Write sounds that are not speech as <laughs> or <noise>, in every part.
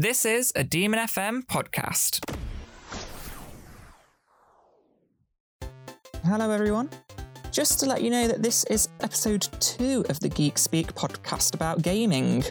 This is a Demon FM podcast. Hello, everyone. Just to let you know that this is episode two of the Geek Speak podcast about gaming.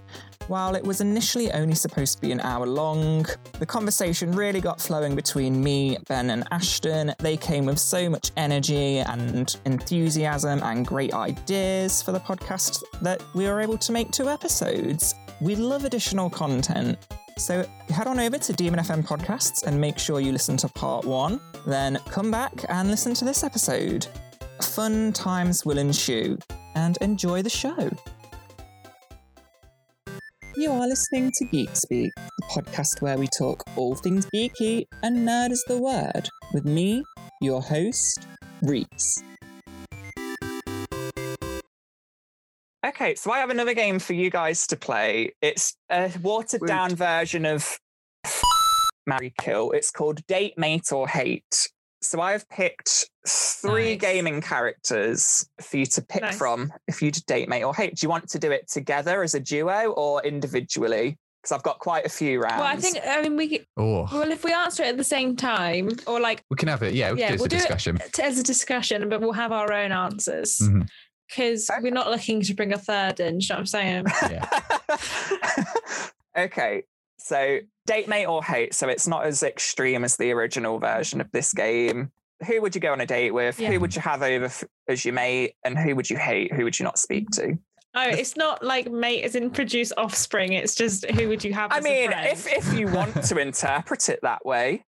While it was initially only supposed to be an hour long, the conversation really got flowing between me, Ben, and Ashton. They came with so much energy and enthusiasm and great ideas for the podcast that we were able to make two episodes. We love additional content. So head on over to Demon FM Podcasts and make sure you listen to part one. Then come back and listen to this episode. Fun times will ensue and enjoy the show. You are listening to Geek Speak, the podcast where we talk all things geeky and nerd is the word, with me, your host, Reese. Okay, so I have another game for you guys to play. It's a watered down version of Marry Kill. It's called Date, Mate, or Hate. So I've picked three Nice. gaming characters for you to pick Nice. from if you'd date, mate, or hate. Do you want to do it together as a duo or individually? Because I've got quite a few rounds. Well, I think I mean we. Oh, Well, if we answer it at the same time, or like we can have it. Yeah, we Yeah, can do it as we'll a do it- discussion. t- as a discussion, but we'll have our own answers Mhm. because we're not looking to bring a third in. You know what I'm saying? Yeah. <laughs> <laughs> okay, so date, mate, or hate. So it's not as extreme as the original version of this game. Who would you go on a date with? Yeah. Who would you have over f- as your mate? And who would you hate? Who would you not speak to? Oh, it's not like mate as in produce offspring. It's just who would you have? I as mean, friend? if if you want <laughs> to interpret it that way,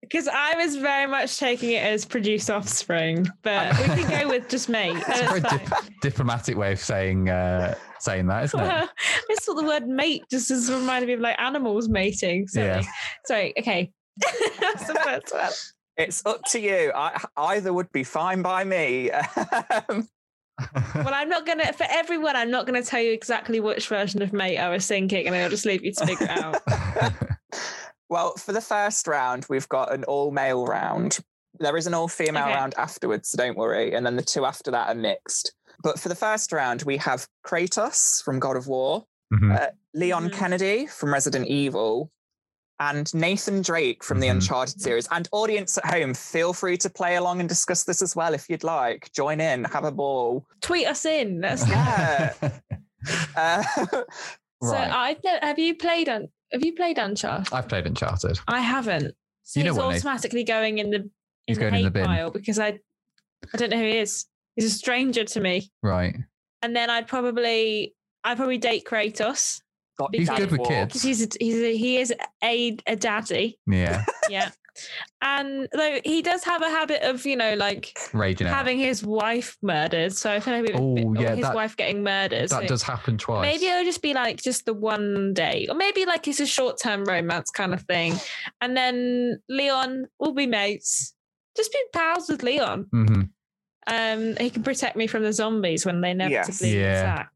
because I was very much taking it as produce offspring, but we can go with just mate. It's a very dip- diplomatic way of saying uh, saying that, isn't it? Well, I just thought the word mate just as reminded me of like animals mating. Sorry. Yeah. Sorry. Okay. <laughs> That's the first one. it's up to you. I, either would be fine by me. Um, Well, I'm not gonna for everyone. I'm not gonna tell you exactly which version of mate I was thinking, and I'll just leave you to figure it out. <laughs> well, for the first round, we've got an all male round. There is an all female Okay. round afterwards, so don't worry. And then the two after that are mixed. But for the first round, we have Kratos from God of War, Mhm. uh, Leon Mhm. Kennedy from Resident Evil, and Nathan Drake from the Mhm. Uncharted series. And audience at home, feel free to play along and discuss this as well if you'd like. Join in, have a ball. Tweet us in. That's Yeah. <laughs> <laughs> Uh, so. I've have you played on? Have you played Uncharted? I've played Uncharted. I haven't. So You know he's what, Nate? automatically going in the in He's the going in the hate bin. pile because I I don't know who he is. He's a stranger to me. Right. And then I'd probably I'd probably date Kratos got He's good with kids. he's a, he's a, he is a a daddy. Yeah. <laughs> Yeah. and though he does have a habit of you know like Raging out. having his wife murdered. So I feel like Oh, or yeah, his that- wife getting murdered. that so does happen twice. Maybe it'll just be like just the one day, or maybe like it's a short term romance kind of thing. And then Leon will be mates. Just be pals with Leon. hmm Um, he can protect me from the zombies when they inevitably Yeah. attack.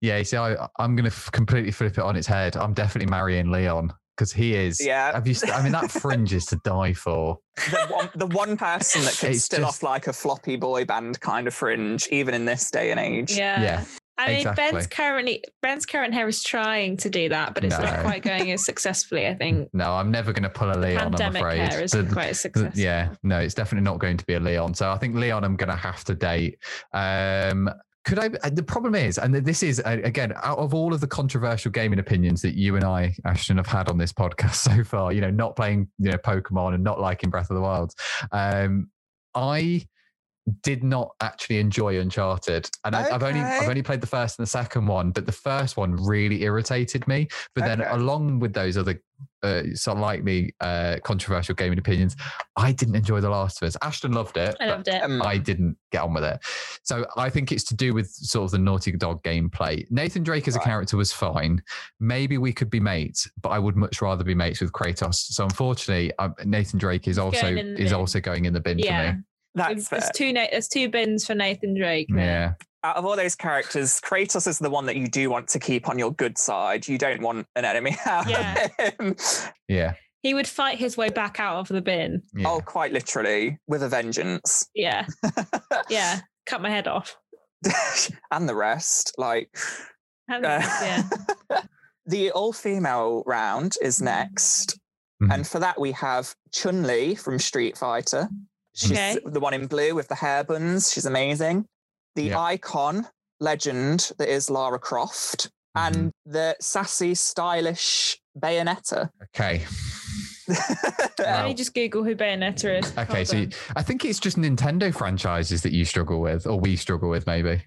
Yeah. You see, I, I'm going to f- completely flip it on its head. I'm definitely marrying Leon because he is. Yeah. Have you? St- I mean, that fringe is to die for. the one, the one person that can still just- off like a floppy boy band kind of fringe, even in this day and age. Yeah. Yeah. I mean, Ben's currently Ben's current hair is trying to do that, but it's not quite going as successfully. I think <laughs> No, I'm never going to pull a Leon. I'm pandemic afraid. hair isn't The- quite successful. yeah, no, it's definitely not going to be a Leon. So I think Leon, I'm going to have to date. Um, could I? uh, The problem is, and this is uh, again out of all of the controversial gaming opinions that you and I, Ashton, have had on this podcast <laughs> so far. You know, not playing you know Pokemon and not liking Breath of the Wild. Um, I did not actually enjoy Uncharted, and I, I've only I've only played the first and the second one, but the first one really irritated me. But then, Okay. along with those other uh, sort of uh, controversial gaming opinions, I didn't enjoy The Last of Us. Ashton loved it. I but loved it. Um, I didn't get on with it. So I think it's to do with sort of the Naughty Dog gameplay. Nathan Drake as a character was fine. Maybe we could be mates, but I would much rather be mates with Kratos. So unfortunately, um, Nathan Drake is also going in the is bin. also going in the bin Yeah. for me. That's there's fair. two there's two bins for Nathan Drake. there. Yeah. Out of all those characters, Kratos is the one that you do want to keep on your good side. You don't want an enemy <laughs> out Yeah. of him. Yeah. He would fight his way back out of the bin. Yeah. Oh, quite literally, with a vengeance. Yeah. <laughs> Yeah. Cut my head off. <laughs> and the rest. Like, And- uh, yeah. the all female round is next. Mhm. And for that, we have Chun Li from Street Fighter. She's Okay. the one in blue with the hair buns. She's amazing. The Yeah. icon legend that is Lara Croft Mm-hmm. and the sassy, stylish Bayonetta. Okay. <laughs> Let Wow. me just Google who Bayonetta is. Okay, Hold so you- I think it's just Nintendo franchises that you struggle with, or we struggle with, maybe.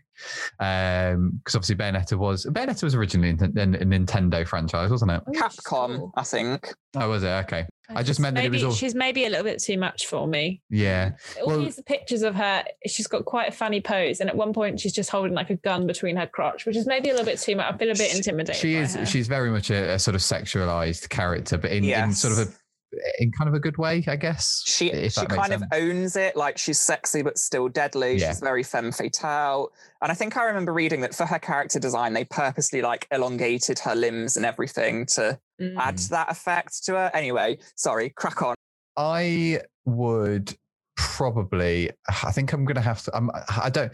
Um, because obviously Bayonetta was Bayonetta was originally a, a Nintendo franchise, wasn't it? Capcom. I think. Oh, was it? Okay, I just She's meant that it was maybe- all- She's maybe a little bit too much for me. yeah. All Well- these pictures of her, she's got quite a funny pose, and at one point she's just holding like a gun between her crotch, which is maybe a little bit too much. I feel a bit intimidated. She by is. her. She's very much a, a sort of sexualized character, but in, in sort of a in kind of a good way, I guess. She she that makes kind of owns it, like she's sexy but still deadly. Yeah. She's very femme fatale. And I think I remember reading that for her character design, they purposely like elongated her limbs and everything to Mm. add that effect to her. Anyway, sorry, crack on. I would probably. I think I'm going to have to. I'm, I don't.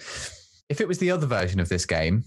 If it was the other version of this game,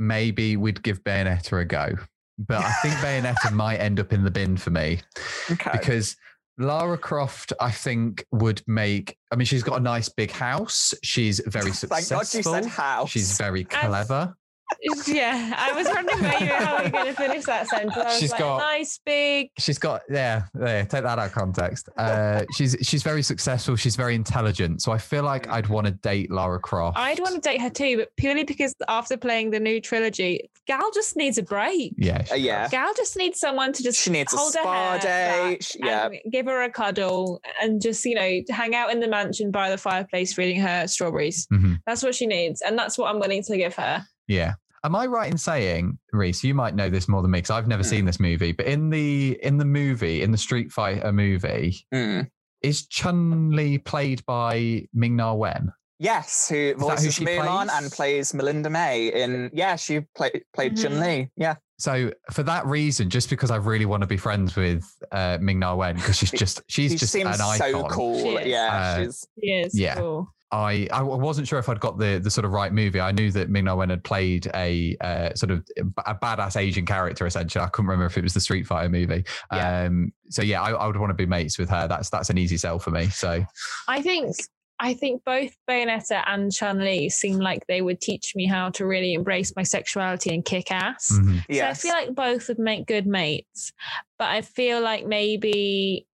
maybe we'd give Bayonetta a go. But I think Bayonetta might end up in the bin for me <laughs> Okay. because Lara Croft, I think, would make. I mean, she's got a nice big house. She's very successful. <laughs> Thank. God you said house. She's very clever. <laughs> yeah, I was wondering where you, how you were going to finish that sentence. I was She's like, got- nice big. She's got yeah, yeah. Take that out of context. <laughs> Uh, she's she's very successful. She's very intelligent. So I feel like I'd want to date Lara Croft. I'd want to date her too, but purely because after playing the new trilogy, Gal just needs a break. Yeah. Uh, yeah. Gal just needs someone to just She needs a hold her spa hair day. yeah. give her a cuddle and just you know hang out in the mansion by the fireplace reading her strawberries. Mhm. That's what she needs, and that's what I'm willing to give her. Yeah. Am I right in saying, Reese? You might know this more than me because I've never Hmm. seen this movie. But in the in the movie, in the Street Fighter movie, Mm. is Chun Li played by Ming Na Wen? Yes, who who voices she Mulan plays? and plays Melinda May in yeah, she play, played Mhm. Chun Li. Yeah. So for that reason, just because I really want to be friends with uh, Ming Na Wen because she's <laughs> just she's she just seems an icon. so cool. She is. Yeah, Uh, she's She is Yeah. cool. I I wasn't sure if I'd got the the sort of right movie. I knew that Ming Na Wen had played a uh, sort of a badass Asian character. Essentially, I couldn't remember if it was the Street Fighter movie. Yeah. Um, so yeah, I, I would want to be mates with her. That's that's an easy sell for me. So I think I think both Bayonetta and Chun Li seem like they would teach me how to really embrace my sexuality and kick ass. mhm. So I feel like both would make good mates, but I feel like maybe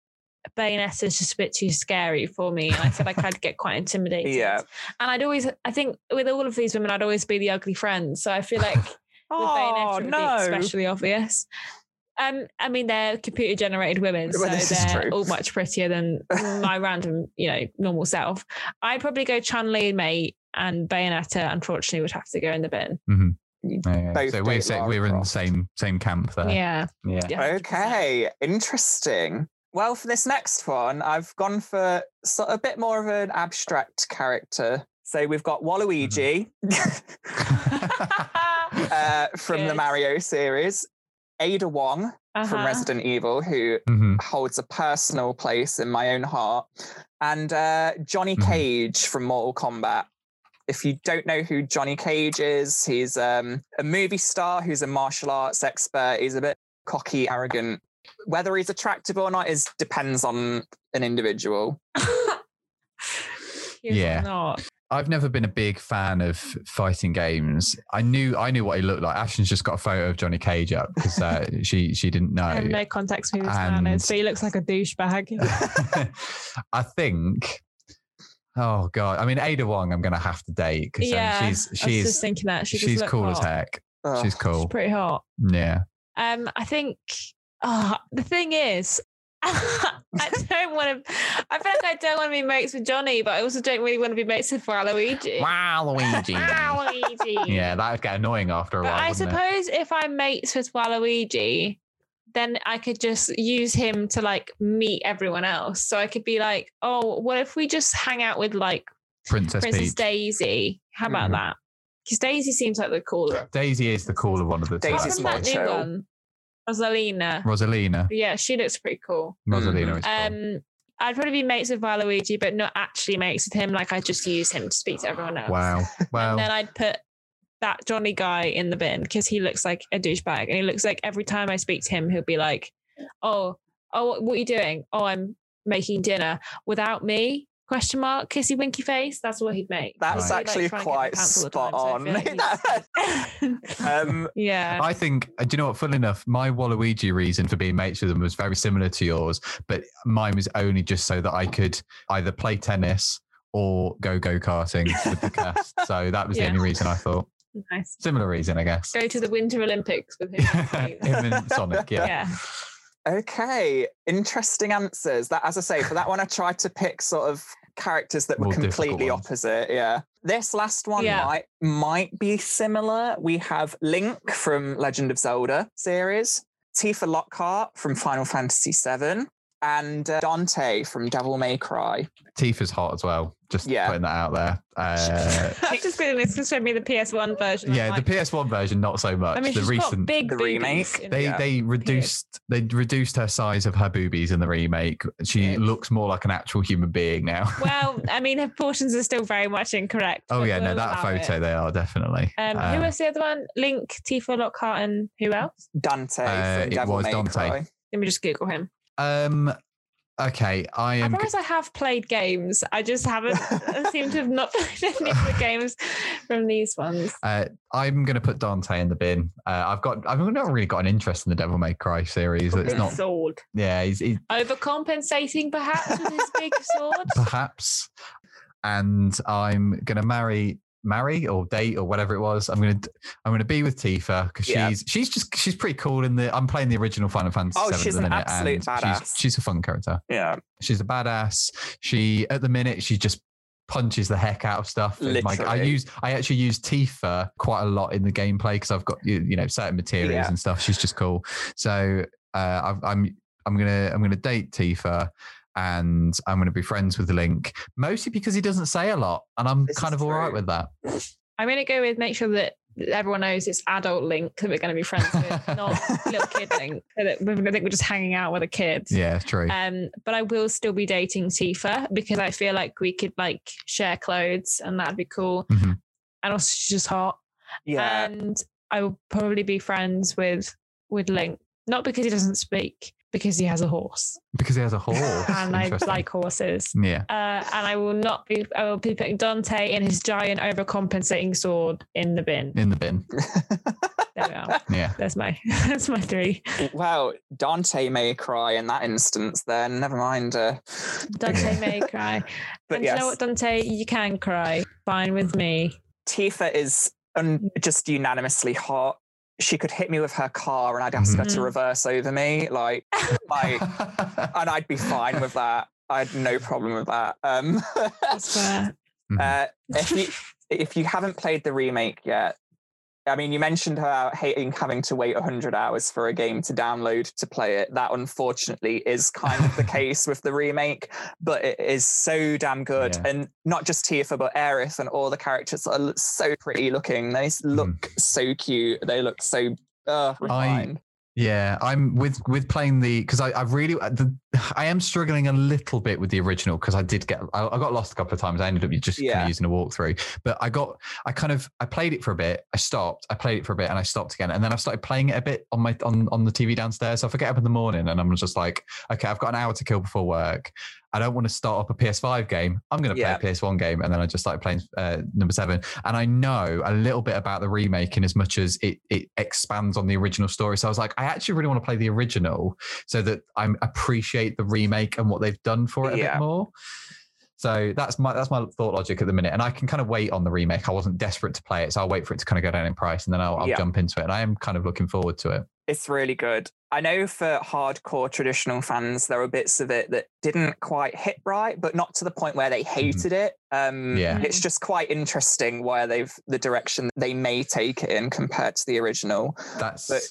Bayonetta is just a bit too scary for me. And I feel like I'd get quite intimidated. Yeah. And I'd always, I think with all of these women, I'd always be the ugly friend. So I feel like <laughs> with Bayonetta, Oh it would be no. especially obvious. Um, I mean, they're computer generated women, so Well, this they're all much prettier than <laughs> my random, you know, normal self. I'd probably go Chun Li, mate, and Bayonetta. Unfortunately, would have to go in the bin. Yeah, yeah. So we're date sa- Lara we're in the same same camp there. Yeah. Yeah. yeah, 100%. Okay, interesting. Well, for this next one, I've gone for so- a bit more of an abstract character. So we've got Waluigi <laughs> uh, from the <laughs> Mario series, Ada Wong from Uh-huh. Resident Evil, who Mhm. holds a personal place in my own heart, and uh, Johnny Mhm. Cage from Mortal Kombat. If you don't know who Johnny Cage is, he's um, a movie star who's a martial arts expert. He's a bit cocky, arrogant. Whether he's attractive or not is depends on an individual. <laughs> He Yeah. Not. I've never been a big fan of fighting games. I knew I knew what he looked like. Ashton's just got a photo of Johnny Cage up because uh, <laughs> she she didn't know. I have no context who this man And- is, so he looks like a douchebag. <laughs> I think. Oh god! I mean, Ada Wong, I'm gonna have to date because yeah, she's I was she's just thinking that she she's looked cool as heck. Ugh. She's She's cool. pretty hot. Yeah. Um, I think oh, the thing is, <laughs> I don't want to. I feel like I don't want to be mates with Johnny, but I also don't really want to be mates with Waluigi. Wow, Luigi. <laughs> Waluigi. yeah, that would get annoying after a But while. I wouldn't it? suppose if I'm mates with Waluigi, then I could just use him to like meet everyone else. So I could be like, oh, what if we just hang out with like Princess, Princess Peach. Daisy? How about Mhm. that? Because Daisy seems like the cooler. Daisy is the cooler one of the two. Daisy's What's more chill. one? Rosalina. Rosalina. Yeah, she looks pretty cool. Rosalina is cool. Um, I'd probably be mates with Waluigi, but not actually mates with him. Like I just use him to speak to everyone else. Wow. Wow. <laughs> And then I'd put that Johnny guy in the bin because he looks like a douchebag, and he looks like every time I speak to him, he'll be like, "Oh, oh, what are you doing? Oh, I'm making dinner without me." Question mark, kissy winky face. That's what he'd make. That's Right. actually Like, trying to get quite the pants the spot time, so on. like <laughs> um, <laughs> yeah. I think, uh, do you know what? Funnily enough, my Waluigi reason for being mates with them was very similar to yours, but mine was only just so that I could either play tennis or go go karting with the <laughs> cast. So that was the only reason I thought. Nice. Similar reason, I guess. Go to the Winter Olympics with him. Him and Sonic, yeah. yeah. Okay, interesting answers. That, as I say, for that one, I tried to pick sort of characters that were More completely opposite. Yeah, this last one Yeah. might might be similar. We have Link from Legend of Zelda series, Tifa Lockhart from Final Fantasy VII, and uh, Dante from Devil May Cry. Tifa's hot as well. Just Yeah. putting that out there. <laughs> Uh, I've just been it's just showed me the PS1 version. Yeah, the PS1 version, not so much. I mean, the she's recent. got big The remake, They it. Yeah. they reduced they reduced her size of her boobies in the remake. She Good. looks more like an actual human being now. <laughs> Well, I mean, her portions are still very much incorrect. oh yeah, no, we'll that photo it. they are definitely. Um, Uh, who was the other one? Link, Tifa Lockhart, and who else? Dante Uh, from it Devil was May Dante. Cry. Let me just Google him. Um, okay, I am. promise I have played games. I just haven't I seem to have not <laughs> played any of the games from these ones. Uh, I'm going to put Dante in the bin. Uh, I've got. I've not really got an interest in the Devil May Cry series. It's not. sword. Yeah, he's, he's Overcompensating perhaps with his big <laughs> sword. perhaps. And I'm going to marry, marry or date or whatever it was. I'm going to. I'm to be with Tifa because Yeah. she's she's just she's pretty cool in the. I'm playing the original Final Fantasy. Oh, she's at the an minute, absolute and badass. She's, she's a fun character. Yeah, She's a badass. She at the minute she just punches the heck out of stuff. And my- I use I actually use Tifa quite a lot in the gameplay because I've got you, you know certain materials Yeah. and stuff. She's just cool. So uh, I've, I'm I'm gonna I'm gonna date Tifa. And I'm going to be friends with Link, mostly because he doesn't say a lot, and I'm This kind of all right true. with that. I'm going to go with make sure that everyone knows it's adult Link that we're going to be friends with, <laughs> not little kid Link. So that we I think we're just hanging out with the kids. Yeah, it's true. Um, but I will still be dating Tifa because I feel like we could like share clothes and that'd be cool. Mhm. And also she's just hot. yeah. And I will probably be friends with with Link, not because he doesn't speak, because he has a horse because he has a <laughs> horse. and I like horses. Yeah. Uh, and I will not be. I will be putting Dante in his giant overcompensating sword in the bin. In the bin. <laughs> There we are. Yeah. That's my. <laughs> That's my three. well, Dante may cry in that instance. Then never mind. Uh, Dante may cry. But and you know what, Dante? You can cry. Fine with me. Tifa is un- just unanimously hot. She could hit me with her car, and I'd ask her to Mhm. reverse over me, like, like, <laughs> and I'd be fine with that. I had no problem with that. Um, That's fair. <laughs> uh, if you <laughs> if you haven't played the remake yet, I mean, you mentioned about hating having to wait 100 hours for a game to download to play it. That unfortunately is kind of the <laughs> case with the remake, but it is so damn good. Yeah. And not just Tifa, but Aerith and all the characters are so pretty looking. They s- look so cute. They look so uh, refined. Yeah, I'm with with playing the because I I really uh, the, I am struggling a little bit with the original because I did get I, I got lost a couple of times. I ended up just kind of using a walkthrough, but I got I kind of I played it for a bit. I stopped. I played it for a bit and I stopped again, and then I started playing it a bit on my on on the TV downstairs. So if I get up in the morning and I'm just like, okay, I've got an hour to kill before work. I don't want to start up a PS5 game. I'm going to play a PS1 game, and then I just started playing uh, number seven. And I know a little bit about the remake in as much as it it expands on the original story. So I was like, I actually really want to play the original so that I appreciate the remake and what they've done for it a Yeah. bit more. So that's my that's my thought logic at the minute, and I can kind of wait on the remake. I wasn't desperate to play it, so I'll wait for it to kind of go down in price, and then I'll, I'll Yeah. jump into it. And I am kind of looking forward to it. It's really good. I know for hardcore traditional fans, there are bits of it that didn't quite hit right, but not to the point where they hated it. Um, Yeah. It's just quite interesting where they've the direction they may take it in compared to the original. That's But-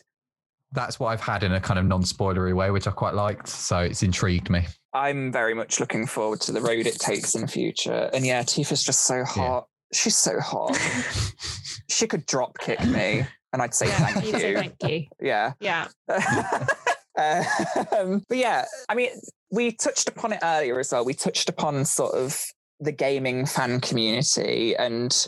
that's what I've had in a kind of non-spoilery way, which I quite liked. So it's intrigued me. I'm very much looking forward to the road it takes in the future. And yeah, Tifa's just so hot. She's so hot. <laughs> she could drop kick me, and I'd say Yeah, thank you'd say thank you. Yeah. Yeah. <laughs> um, but yeah, I mean, we touched upon it earlier as well. We touched upon sort of the gaming fan community and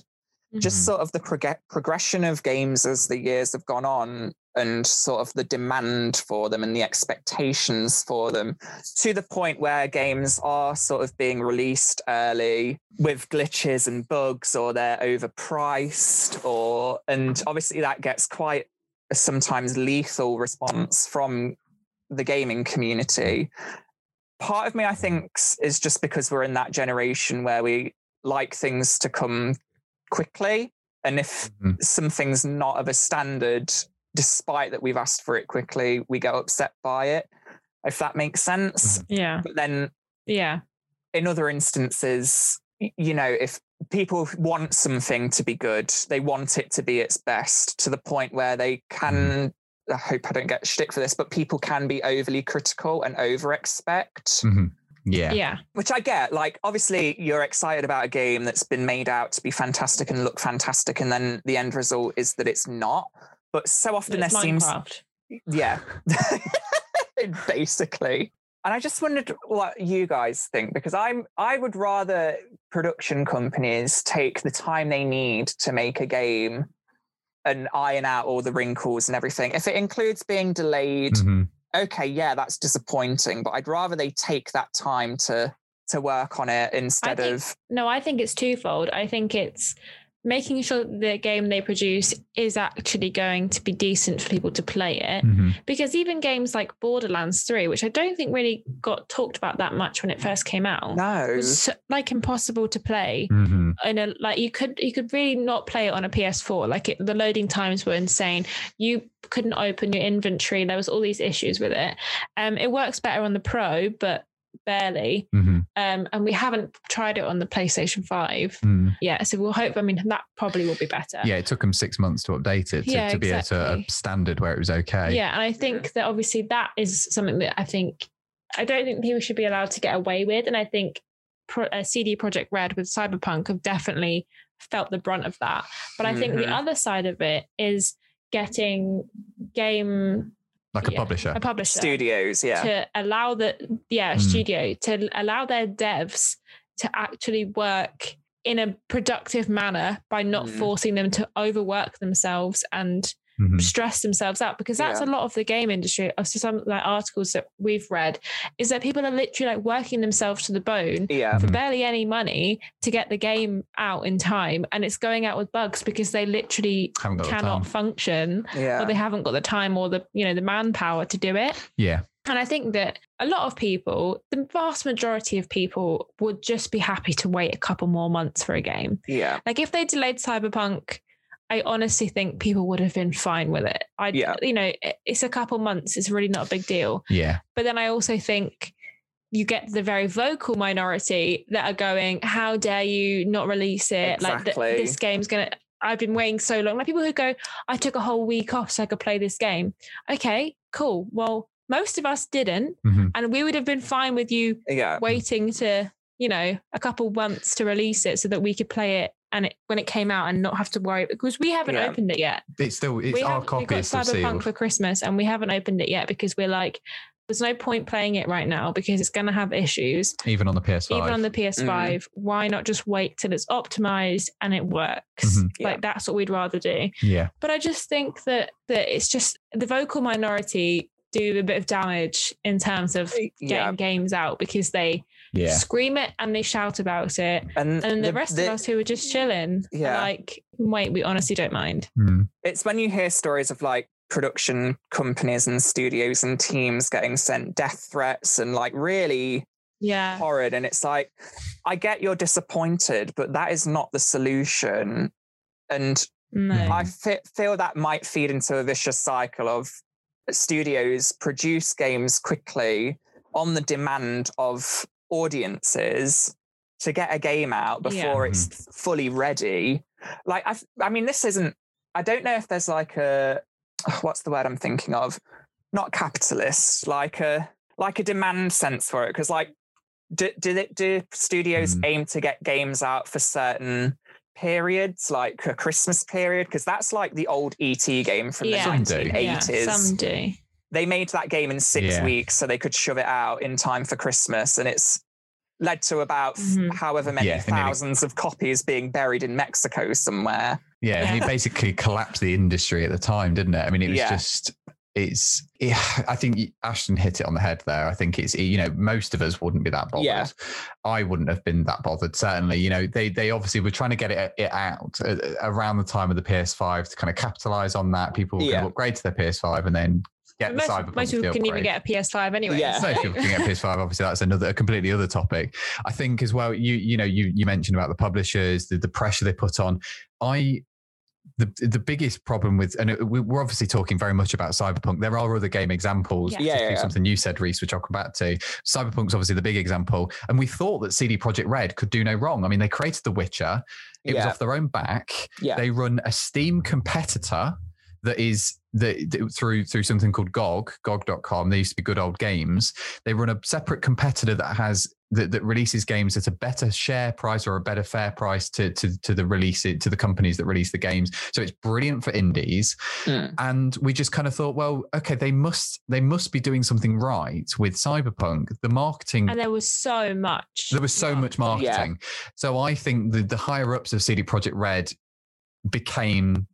just Mhm. sort of the prog- progression of games as the years have gone on and sort of the demand for them and the expectations for them to the point where games are sort of being released early with glitches and bugs or they're overpriced or and obviously that gets quite a sometimes lethal response from the gaming community part of me i think is just because we're in that generation where we like things to come quickly and if Mhm. something's not of a standard despite that we've asked for it quickly we get upset by it if that makes sense Yeah. but then Yeah. in other instances you know if people want something to be good they want it to be its best to the point where they can i hope i don't get shtick for this but people can be overly critical and over expect Mhm. Yeah. Yeah. which I get. Like, obviously, you're excited about a game that's been made out to be fantastic and look fantastic, and then the end result is that it's not. But so often there It's seems, Minecraft. yeah, <laughs> basically. And I just wondered what you guys think because I'm I would rather production companies take the time they need to make a game and iron out all the wrinkles and everything. If it includes being delayed, Mhm. Okay, yeah, that's disappointing, but I'd rather they take that time to to work on it instead think- of No, I think it's twofold. I think it's making sure that the game they produce is actually going to be decent for people to play it. Mhm. Because even games like Borderlands 3, which I don't think really got talked about that much when it first came out, no. was like impossible to play. Mhm. in a like you could you could really not play it on a PS4. Like it, the loading times were insane. You couldn't open your inventory. There was all these issues with it. Um, it works better on the Pro, but barely. Mhm. Um, and we haven't tried it on the PlayStation Five Mhm. yet. So we'll hope. I mean, that probably will be better. Yeah, it took them six months to update it to, Yeah, to be at a, a standard where it was okay. Yeah, and I think that obviously that is something that I think I don't think people should be allowed to get away with, and I think Pro, uh, CD Projekt Red with Cyberpunk have definitely felt the brunt of that. But I think the Mhm. other side of it is getting game Like a yeah, publisher. a publisher Studios, yeah. to allow the yeah Mm. studio to allow their devs to actually work in a productive manner by not Mm. forcing them to overwork themselves and Mhm. stress themselves out because that's Yeah. a lot of the game industry of some like articles that we've read is that people are literally like working themselves to the bone Yeah. for Mhm. barely any money to get the game out in time and it's going out with bugs because they literally Haven't the cannot function Yeah. or they haven't got the time or the you know the manpower to do it Yeah. and I think that a lot of people, the vast majority of people, would just be happy to wait a couple more months for a game. Yeah. Like if they delayed Cyberpunk, I honestly think people would have been fine with it. I, Yeah. you know, it's a couple months. It's really not a big deal. Yeah. But then I also think you get the very vocal minority that are going, "How dare you not release it? Like th- this game's gonna." I've been waiting so long. Like people who go, "I took a whole week off so I could play this game." Okay, cool. Well, most of us didn't, Mhm. and we would have been fine with you Yeah. waiting to, you know, a couple months to release it so that we could play it and it, when it came out and not have to worry because we haven't Yeah. open it yet It's still it's we our have, we got still Cyberpunk sealed. for Christmas and we haven't opened it yet because we're like, there's no point playing it right now because it's going to have issues. Even on the PS5. Even on the PS5, why not just wait till it's optimized and it works? Mhm. Yeah. Like that's what we'd rather do. yeah. But I just think that that it's just the vocal minority do a bit of damage in terms of getting Yeah. games out because they Yeah. scream it and they shout about it. And, And the, rest the- of us who are just chilling, are Yeah. like, wait, we honestly don't mind. Mm. it's when you hear stories of like production companies and studios and teams getting sent death threats and like really Yeah. horrid and it's like i get you're disappointed but that is not the solution and No. Mhm. i feel that might feed into a vicious cycle of studios produce games quickly on the demand of audiences to get a game out Yeah. before it's fully ready like I, I mean this isn't i don't know if there's like a <sighs> what's the word i'm thinking of not capitalist like a like a demand sense for it because like do, do, they, do studios Mm. aim to get games out for certain periods like a christmas period because that's like the old E.T. game from Yeah. the Some do. 1980s Yeah, some do. They made that game in six Yeah. weeks so they could shove it out in time for christmas and it's led to about Mhm. however many Yeah, and nearly- thousands of copies being buried in Mexico somewhere. Yeah, and it basically collapsed the industry at the time, didn't it? I mean, it was Yeah. just it's. Yeah, I think Ashton hit it on the head there. I think it's you know most of us wouldn't be that bothered. Yeah. I wouldn't have been that bothered. Certainly, you know they they obviously were trying to get it, it out uh, around the time of the PS5 to kind of capitalize on that. People were going to upgrade to their PS5 and then get most, the Cyberpunk. most people the can even get a PS5 anyway. Yeah. so- Most people can get a PS5. Obviously, that's another a completely other topic. I think as well. You you know you you mentioned about the publishers, the, the pressure they put on. I the the biggest problem with and it- we- we're obviously talking very much about Cyberpunk. There are other game examples. Yeah. Yeah, yeah, yeah. Something you said, Reese, which I'll come back to. Cyberpunk's obviously the big example, and we thought that CD Projekt Red could do no wrong. I mean, they created The Witcher. It was off their own back. Yeah. They run a Steam competitor that is the, the- through through something called GOG, GOG.com. They used to be good old games. They run a separate competitor that has that, that releases games at a better share price or a better fair price to to to the release it to the companies that release the games. So it's brilliant for indies. Mm. And we just kind of thought, well, okay, they must they must be doing something right with Cyberpunk. The marketing And there was so much. there was so much marketing. So I think the, the higher ups of CD Projekt Red became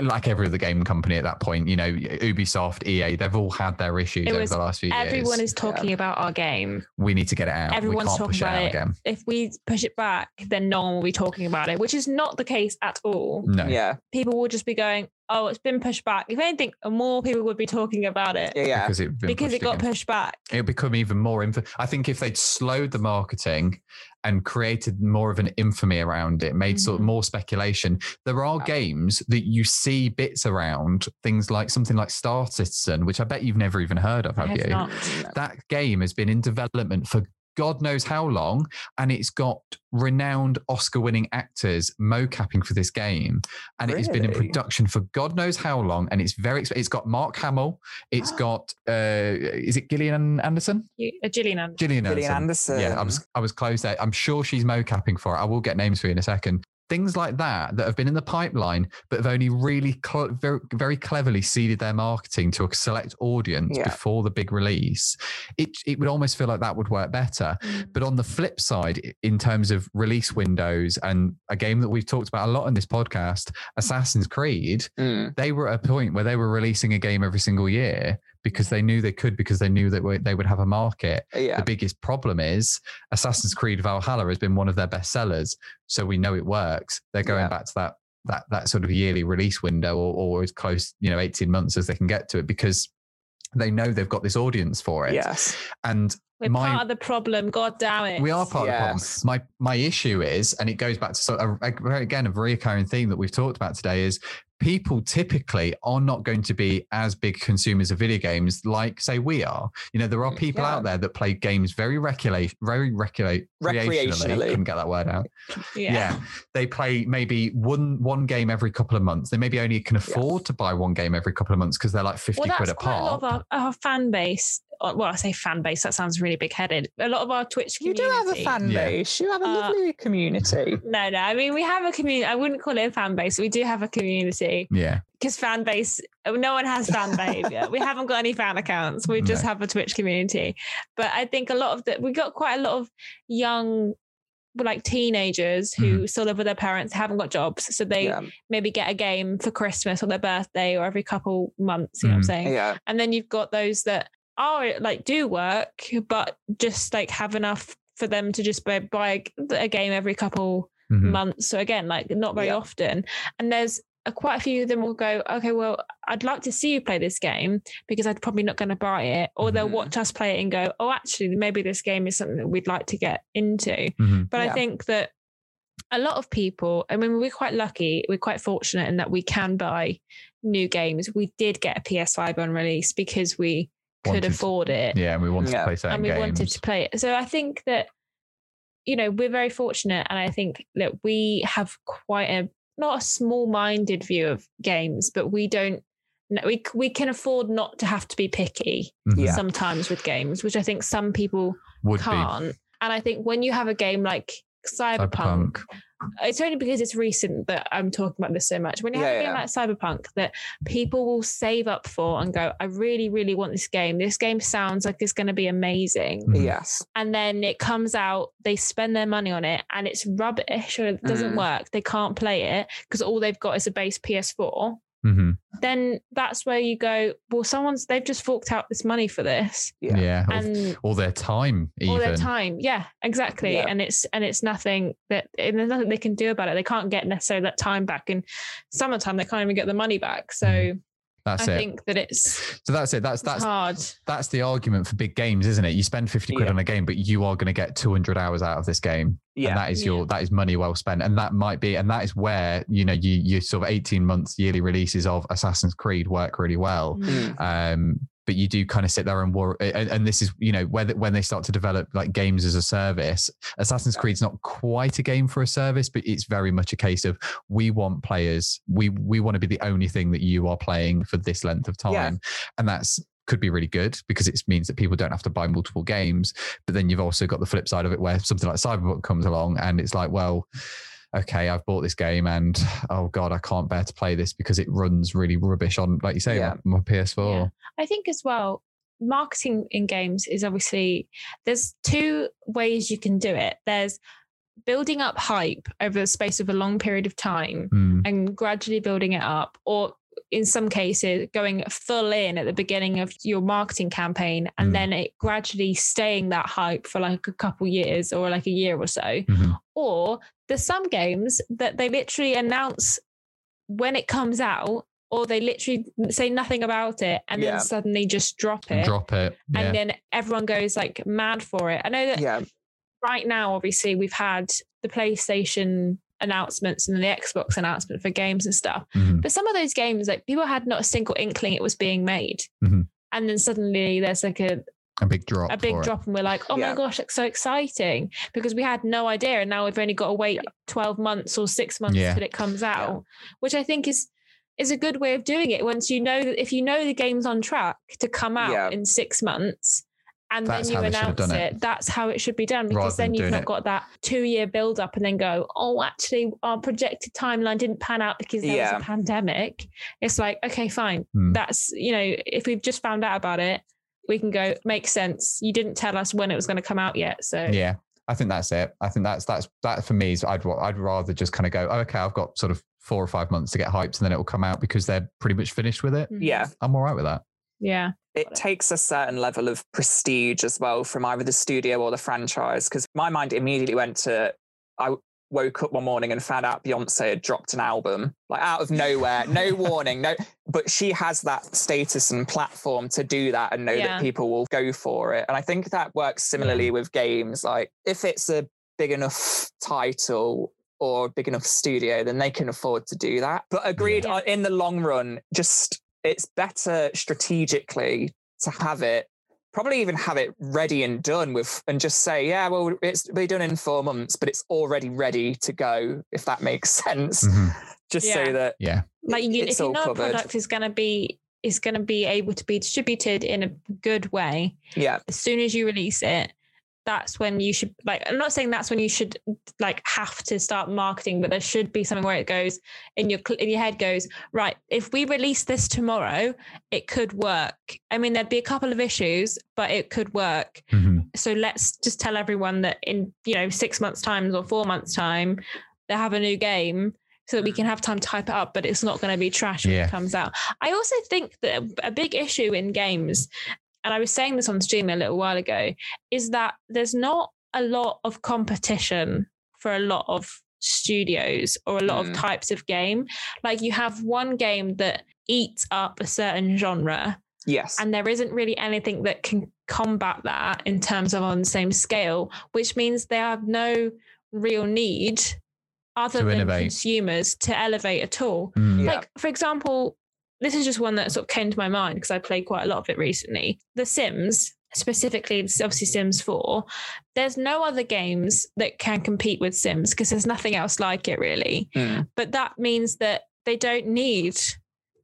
like every other game company at that point. You know, Ubisoft, EA, they've all had their issues It over the last few Everyone years. Everyone is talking about our game. we need to get it out. everyone's we can't talking push it about out it. again. If we push it back, then no one will be talking about it, which is not the case at all. No. Yeah. People will just be going, "Oh, it's been pushed back." If anything, more people would be talking about it Yeah. Yeah. Because it, because it got again. pushed back. it'll become even more info. I think if they'd slowed the marketing and created more of an infamy around it, made sort of Mhm. more speculation, there are games that you see bits around, things like something like Star Citizen, which I bet you've never even heard of, have have you? not. That game has been in development for God knows how long, and it's got renowned Oscar winning actors mocapping for this game. And it has been in production for God knows how long. And it's very, it's got Mark Hamill, it's got, uh, is it Gillian Anderson? You, uh, Gillian Anderson. Gillian, Gillian Anderson. Yeah, I was I was close there. I'm sure she's mocapping for it. I will get names for you in a second. Things like that that have been in the pipeline, but have only really cl- very, very cleverly seeded their marketing to a select audience Yeah. before the big release. It it would almost feel like that would work better. Mm. But on the flip side, in terms of release windows and a game that we've talked about a lot in this podcast, Assassin's Creed, Mm. they were at a point where they were releasing a game every single year because they knew they could because they knew that they would have a market. Uh, yeah. The biggest problem is Assassin's Creed Valhalla has been one of their best sellers, so we know it works. They're going Yeah. back to that that that sort of yearly release window or, or as close, you know, 18 months as they can get to it because they know they've got this audience for it. Yes. And We're my- part of the problem. God damn it. we are part Yes. of the problem. My my issue is, and it goes back to sort of a, a- again a recurring theme that we've talked about today is people typically are not going to be as big consumers of video games like say we are. You know, there are mm, people Yeah. out there that play games very regulate, very regulate, recreationally. Couldn't get that word out. <laughs> Yeah. Yeah. they play maybe one one game every couple of months. They maybe only can afford to buy one game every couple of months because they're like fifty Well, quid a quite a lot pop. of our, our fan base. Uh, Well, I say fan base. That sounds really big headed. A lot of our Twitch You do have a fan Yeah. base. You have a Uh, lovely community. <laughs> No, no. I mean, we have a community. I wouldn't call it a fan base. We do have a community Yeah, because fan base. No one has fan behavior. <laughs> we haven't got any fan accounts. We just No. have a Twitch community. But I think a lot of the we got quite a lot of young, like teenagers who still live with their parents, haven't got jobs, so they Yeah. maybe get a game for Christmas or their birthday or every couple months. You know what I'm Mhm. saying? Yeah. And then you've got those that are like do work, but just like have enough for them to just buy, buy a game every couple Mhm. months. So again, like not very Yeah. often. And there's a, quite a few of them will go, okay, well, I'd like to see you play this game because I'm probably not going to buy it. Or they'll Mhm. watch us play it and go, oh, actually, maybe this game is something that we'd like to get into. Mhm. But I think that a lot of people, I mean, we're quite lucky, we're quite fortunate in that we can buy new games. We did get a PS5 on release because we could Wanted to- afford it yeah, and we wanted Yeah. to play certain and we games. wanted to play it. So I think that, you know, we're very fortunate. And I think that we have quite a, not a small minded view of games, but we don't, we, we can afford not to have to be picky Mhm. Yeah. sometimes with games, which I think some people would can't. And I think when you have a game like Cyberpunk, Cyberpunk. It's only because it's recent that I'm talking about this so much. When you have Yeah, a game yeah. like Cyberpunk that people will save up for and go, I really, really want this game. This game sounds like it's going to be amazing. Mhm. Yes. And then it comes out, they spend their money on it and it's rubbish or it doesn't Mm. work. They can't play it because all they've got is a base PS4. Hmm Then that's where you go, well, someone's, they've just forked out this money for this Yeah. Yeah. Or- and All their time, even. all their time. Yeah, exactly. Yeah. And it's and it's nothing that and there's nothing they can do about it. They can't get necessarily that time back. In summertime they can't even get the money back. So That's I it. think that it's, so that's it. That's that's hard. that's the argument for big games, isn't it? You spend 50 quid Yeah. on a game, but you are going to get 200 hours out of this game. Yeah. And that is Yeah. your that is money well spent. And that might be and that is where, you know, you you sort of 18 months yearly releases of Assassin's Creed work really well. Mm. Mm. Um but you do kind of sit there and worry, and, and this is, you know, when when they start to develop like games as a service, Assassin's Creed's not quite a game for a service, but it's very much a case of we want players, we we want to be the only thing that you are playing for this length of time, Yeah. and that's could be really good because it means that people don't have to buy multiple games. But then you've also got the flip side of it where something like Cyberpunk comes along and it's like, well, okay, I've bought this game and oh god, I can't bear to play this because it runs really rubbish on, like you say, Yeah. on my PS4. Yeah. I think as well, marketing in games is obviously there's two ways you can do it. There's building up hype over the space of a long period of time Mm, and gradually building it up, or in some cases, going full in at the beginning of your marketing campaign and Mm. then it gradually staying that hype for like a couple years or like a year or so. mhm. Or there's some games that they literally announce when it comes out, or they literally say nothing about it and Yeah. then suddenly just drop it. Drop it. Yeah. And then everyone goes like mad for it. I know that Yeah. right now, obviously, we've had the PlayStation announcements and the Xbox announcement for games and stuff. Mhm. But some of those games, like people had not a single inkling it was being made. Mhm. And then suddenly there's like a, A big drop. a big for it. drop, and we're like, oh Yeah. my gosh, it's so exciting because we had no idea. And now we've only got to wait 12 months or six months Yeah. till it comes out, which I think is is a good way of doing it. Once you know that if you know the game's on track to come out Yeah. in six months. And That's then you how they should have announce it. it. That's how it should be done because Rather then you've not it- got that two year build up and then go, oh, actually, our projected timeline didn't pan out because there Yeah. was a pandemic. It's like, okay, fine. Hmm. That's, you know, if we've just found out about it, we can go, makes sense. You didn't tell us when it was going to come out yet. So, Yeah. I think that's it. I think that's that's that for me is I'd wa- I'd rather just kind of go, oh, okay, I've got sort of four or five months to get hyped and then it will come out because they're pretty much finished with it. Yeah. Mm-hmm. I'm all right with that. Yeah. it takes a certain level of prestige as well from either the studio or the franchise. Because my mind immediately went to I woke up one morning and found out Beyonce had dropped an album, like out of nowhere, no <laughs> warning, no. But she has that status and platform to do that and know Yeah. that people will go for it. And I think that works similarly with games. Like if it's a big enough title or big enough studio, then they can afford to do that. But agreed, Yeah. uh, in the long run, just it's better strategically to have it probably even have it ready and done with and just say yeah well it's be done in four months but it's already ready to go if that makes <laughs> sense Mhm. just Yeah. so that Yeah. Like you, It's if you all know a covered. product is going to be, is going to be able to be distributed in a good way, yeah as soon as you release it, that's when you should like I'm not saying that's when you should like have to start marketing, but there should be something where it goes in your in your head goes, right, if we release this tomorrow, it could work. I mean, there'd be a couple of issues, but it could work. Mhm. So let's just tell everyone that in, you know, six months' time or four months' time, they have a new game so that we can have time to type it up, but it's not going to be trash when Yeah. it comes out. I also think that a big issue in games, and I was saying this on stream a little while ago, is that there's not a lot of competition for a lot of studios or a lot Mm. of types of game. Like you have one game that eats up a certain genre yes and there isn't really anything that can combat that in terms of on the same scale, which means they have no real need other To than innovate. consumers to elevate at all. Mm. Yeah. Like, for example, this is just one that sort of came to my mind because I played quite a lot of it recently. The Sims, specifically, obviously Sims 4. There's no other games that can compete with Sims because there's nothing else like it, really Mm. but that means that they don't need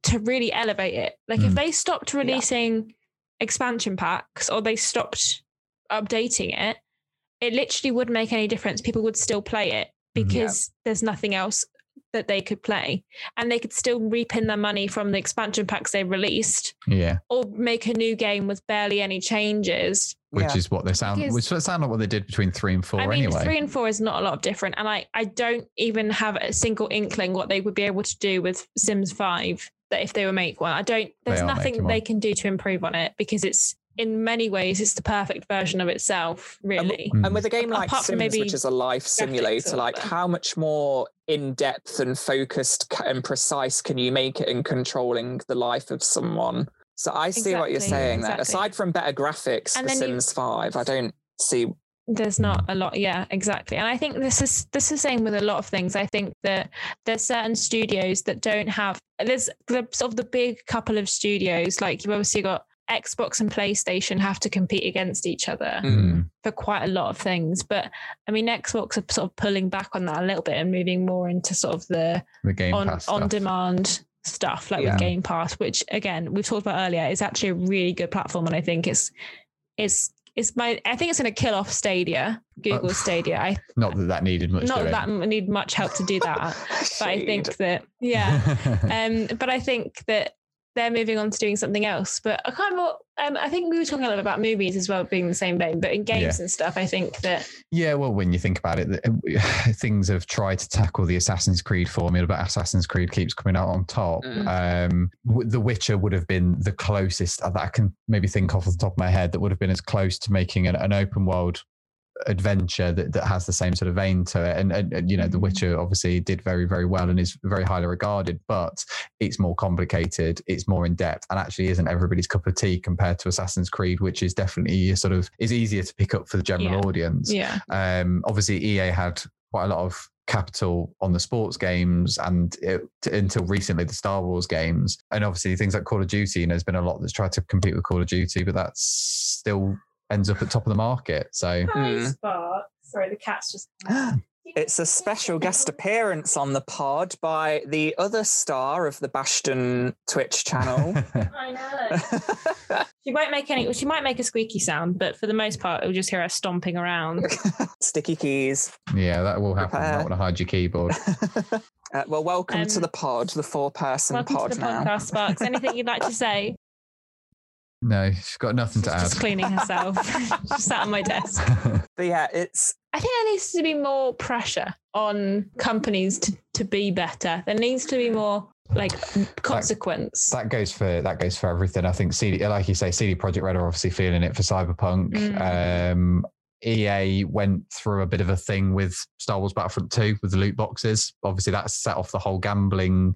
to really elevate it. Like if Mm. they stopped releasing expansion packs or they stopped updating it, it literally wouldn't make any difference. People would still play it because there's nothing else that they could play and they could still reap in their money from the expansion packs they released Yeah, or make a new game with barely any changes which Yeah. is what they sound. Because- which sound like what they did between three and four I mean, anyway. three and four is not a lot of different, and I I don't even have a single inkling what they would be able to do with Sims Five. That if they were make one, I don't. There's are nothing they one. can do to improve on it because it's in many ways it's the perfect version of itself. Really, Mm. And with a game like Apart Sims, which is a life simulator, like how much more in depth and focused and precise can you make it in controlling the life of someone? So I see what you're Exactly, saying there. Aside from better graphics And for then you- Sims 5, I don't see. there's not a lot yeah exactly and i think this is this is the same with a lot of things i think that there's certain studios that don't have there's the sort of the big couple of studios like you've obviously got xbox and playstation have to compete against each other Mm. for quite a lot of things. But i mean xbox are sort of pulling back on that a little bit and moving more into sort of the The game on, on demand stuff like Yeah. with game pass which again we've talked about earlier is actually a really good platform. And i think it's it's it's my i think it's going to kill off stadia google Uh, stadia. I Not that that needed much not that need much help to do that <laughs> but i think that yeah. <laughs> Um but i think that they're moving on to doing something else but i can't remember um, i think we were talking a lot about movies as well being the same vein but in games and stuff i think that Yeah, well, when you think about it, <sighs> things have tried to tackle the Assassin's Creed formula, but Assassin's Creed keeps coming out on top. Mm. Um, the Witcher would have been the closest that I can maybe think off the top of my head that would have been as close to making an, an open world adventure that, that has the same sort of vein to it. And, and, and, you know, The Mhm. Witcher obviously did very, very well and is very highly regarded, but it's more complicated, it's more in depth, and actually isn't everybody's cup of tea compared to Assassin's Creed, which is definitely a sort of is easier to pick up for the general Yeah. audience. yeah Um, obviously, EA had quite a lot of capital on the sports games and it, until recently the Star Wars games and obviously things like Call of Duty and there's been a lot that's tried to compete with Call of Duty but that's still ends up at top of the market so Hmm. Spark. sorry the cat's just <gasps> It's a special guest appearance on the pod by the other star of the Bastion Twitch channel. <laughs> i know she won't make any she might make a squeaky sound but for the most part we'll just hear her stomping around <laughs> Sticky keys. yeah that will happen you Prepare. might want to hide your keyboard <laughs> Uh, well, welcome to Um, the pod, the four person welcome pod to the now. podcast sparks anything you'd like to say no she's got nothing She's to just add cleaning herself. <laughs> <laughs> She's sat on my desk. <laughs> But yeah, it's I think there needs to be more pressure on companies to, to be better. There needs to be more like consequence. that goes for that goes for everything. I think CD, like you say, CD Projekt Red are obviously feeling it for Cyberpunk. Mm. Um, EA went through a bit of a thing with Star Wars Battlefront 2 with the loot boxes. Obviously, that set off the whole gambling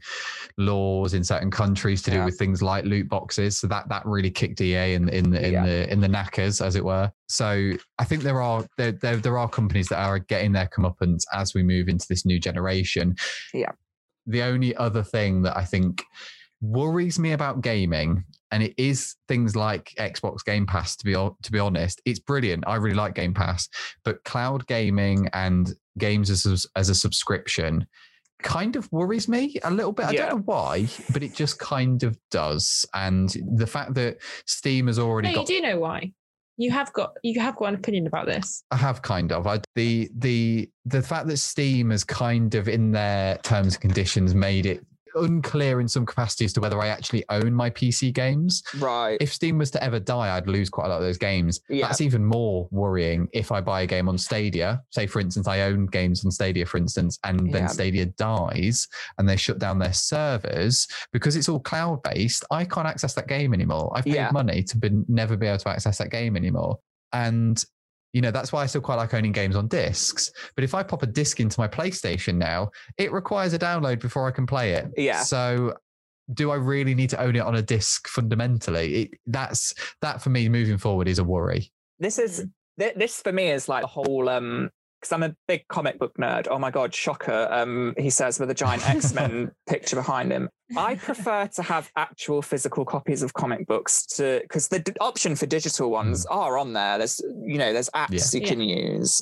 laws in certain countries to do Yeah. with things like loot boxes. So that that really kicked EA in in the in Yeah. the in the knackers, as it were. So I think there are there, there there are companies that are getting their comeuppance as we move into this new generation. Yeah. The only other thing that I think worries me about gaming and it is things like Xbox Game Pass to be to be honest it's brilliant I really like Game Pass but cloud gaming and games as a, as a subscription kind of worries me a little bit I Yeah. don't know why but it just kind of does and the fact that Steam has already no, got you do know why. You have got you have got an opinion about this. I have kind of. I, the the the fact that Steam has kind of in their terms and conditions made it unclear in some capacity as to whether I actually own my PC games. right. If Steam was to ever die, I'd lose quite a lot of those games. Yeah. That's even more worrying if I buy a game on Stadia. Say, for instance, I own games on Stadia, for instance, and then Yeah. Stadia dies and they shut down their servers because it's all cloud based. I can't access that game anymore. I've paid Yeah. money to be, never be able to access that game anymore. And you know that's why I still quite like owning games on discs. But if I pop a disc into my PlayStation now, it requires a download before I can play it. Yeah. So do I really need to own it on a disc fundamentally? It, that's that for me moving forward is a worry. This is this for me is like the whole um because I'm a big comic book nerd. Oh my god, shocker! Um, he says with a giant X Men <laughs> picture behind him. I prefer to have actual physical copies of comic books to because the d- option for digital ones are on there. There's you know there's apps you Yeah. can use,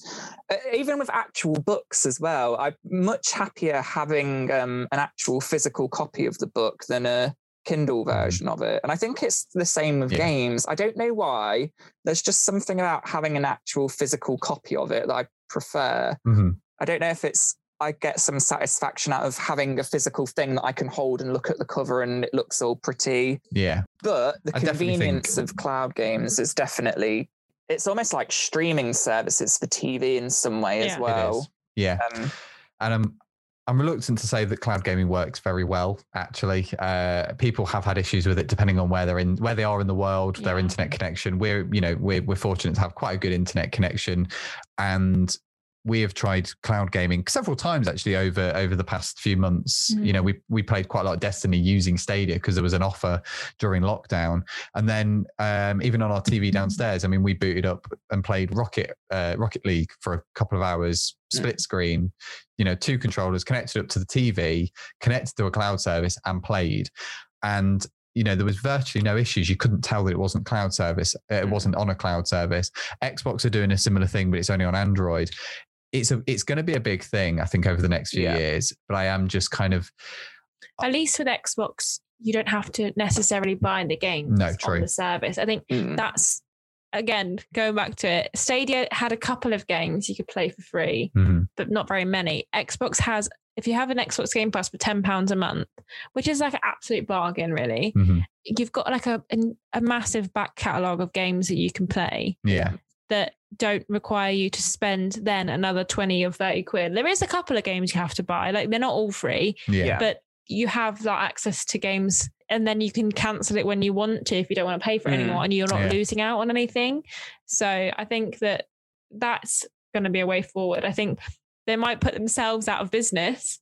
uh, even with actual books as well. I'm much happier having um, an actual physical copy of the book than a Kindle version of it. And I think it's the same with Yeah. games. I don't know why. There's just something about having an actual physical copy of it that I prefer. Mhm. I don't know if it's I get some satisfaction out of having a physical thing that I can hold and look at the cover and it looks all pretty. Yeah. But the I definitely think- convenience of cloud games is definitely it's almost like streaming services for TV in some way Yeah. as It It well. is. Yeah. Um, And I'm I'm reluctant to say that cloud gaming works very well. Actually, uh, people have had issues with it depending on where they're in, where they are in the world, their internet connection. We're you know we're we're fortunate to have quite a good internet connection, and we have tried cloud gaming several times actually over over the past few months. You know, we we played quite a lot of Destiny using Stadia because there was an offer during lockdown, and then um, even on our TV downstairs. I mean, we booted up and played Rocket uh, Rocket League for a couple of hours, Mm. split screen. You know, two controllers connected up to the TV, connected to a cloud service, and played. And you know, there was virtually no issues. You couldn't tell that it wasn't cloud service. uh, It Mm. wasn't on a cloud service. Xbox are doing a similar thing, but it's only on Android. It's a it's going to be a big thing, I think, over the next few Yeah. years. But I am just kind of At least with Xbox, you don't have to necessarily buy the game No, on true. the service. I think mm, that's again going back to it. Stadia had a couple of games you could play for free, mhm, but not very many. Xbox has, if you have an Xbox Game Pass for ten pounds a month, which is like an absolute bargain, really. mhm. You've got like a a massive back catalogue of games that you can play yeah, that don't require you to spend then another 20 or 30 quid. There is a couple of games you have to buy. Like they're not all free, yeah, Yeah. but you have that access to games and then you can cancel it when you want to if you don't want to pay for it Mm. anymore and you're not Yeah. losing out on anything. So I think that that's going to be a way forward. I think they might put themselves out of business